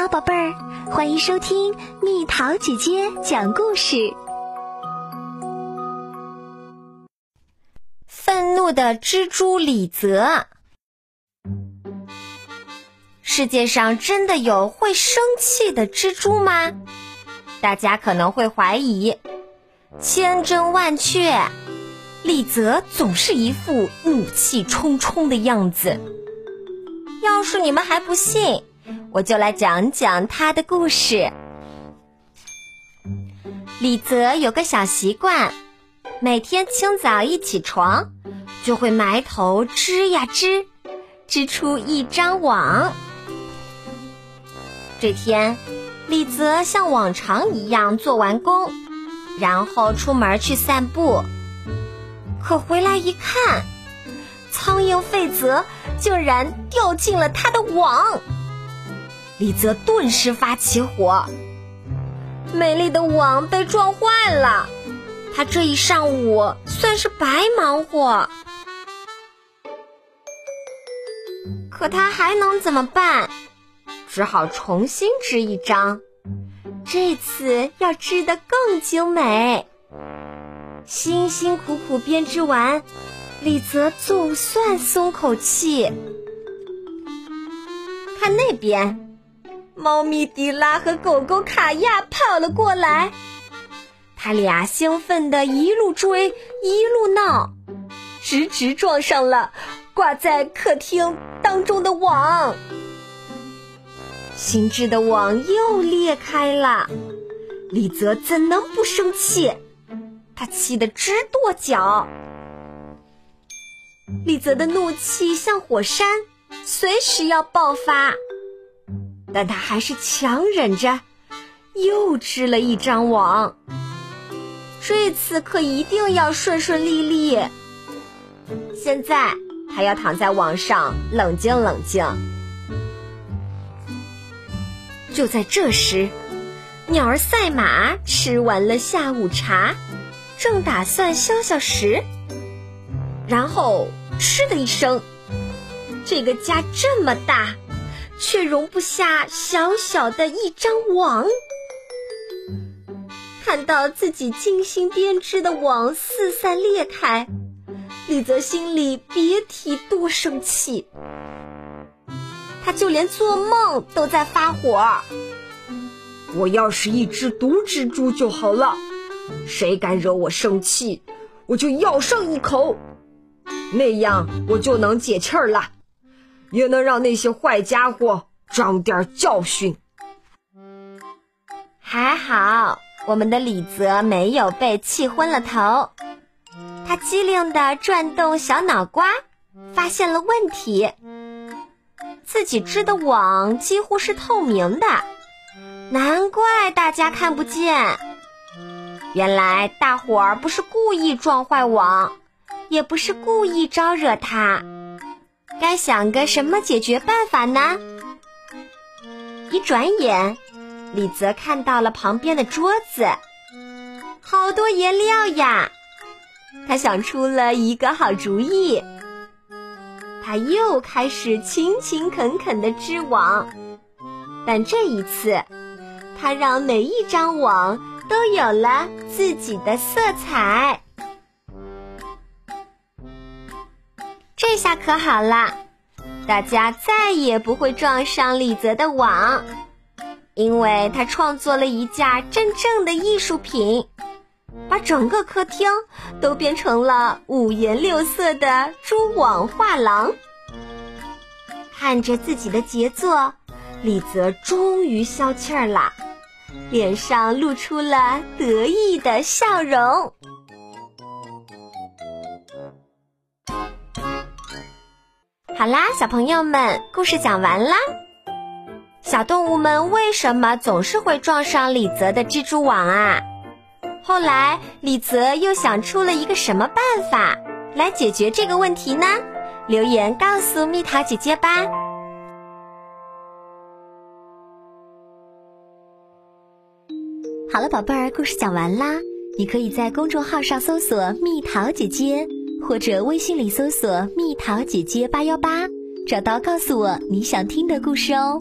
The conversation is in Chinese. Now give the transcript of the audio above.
好，宝贝儿，欢迎收听蜜桃姐姐讲故事。愤怒的蜘蛛李泽，世界上真的有会生气的蜘蛛吗？大家可能会怀疑。千真万确，李泽总是一副怒气冲冲的样子。要是你们还不信，我就来讲讲他的故事。李泽有个小习惯，每天清早一起床，就会埋头织呀织，织出一张网。这天，李泽像往常一样做完工，然后出门去散步。可回来一看，苍蝇费泽竟然掉进了他的网。李泽顿时发起火，美丽的网被撞坏了，他这一上午算是白忙活。可他还能怎么办？只好重新织一张，这次要织得更精美。辛辛苦苦编织完，李泽总算松口气。看那边。猫咪迪拉和狗狗卡亚跑了过来，他俩兴奋地一路追一路闹，直直撞上了挂在客厅当中的网。新织的网又裂开了，李泽怎能不生气？他气得直跺脚。李泽的怒气像火山，随时要爆发。但他还是强忍着，又织了一张网。这次可一定要顺顺利利。现在他要躺在网上冷静冷静。就在这时，鸟儿赛马吃完了下午茶，正打算消消食，然后“嗤”的一声，这个家这么大。却容不下小小的一张网。看到自己精心编织的网四散裂开，李泽心里别提多生气。他就连做梦都在发火。我要是一只毒蜘蛛就好了，谁敢惹我生气，我就咬上一口，那样我就能解气儿了。也能让那些坏家伙长点教训。还好，我们的李泽没有被气昏了头。他机灵地转动小脑瓜，发现了问题：自己织的网几乎是透明的，难怪大家看不见。原来大伙儿不是故意撞坏网，也不是故意招惹他。该想个什么解决办法呢？一转眼，李泽看到了旁边的桌子，好多颜料呀！他想出了一个好主意，他又开始勤勤恳恳的织网，但这一次，他让每一张网都有了自己的色彩。下可好了，大家再也不会撞上李泽的网，因为他创作了一件真正的艺术品，把整个客厅都变成了五颜六色的蛛网画廊。看着自己的杰作，李泽终于消气儿了，脸上露出了得意的笑容。好啦，小朋友们，故事讲完啦。小动物们为什么总是会撞上李泽的蜘蛛网啊？后来李泽又想出了一个什么办法来解决这个问题呢？留言告诉蜜桃姐姐吧。好了，宝贝儿，故事讲完啦。你可以在公众号上搜索“蜜桃姐姐”。或者微信里搜索“蜜桃姐姐八幺八”，找到告诉我你想听的故事哦。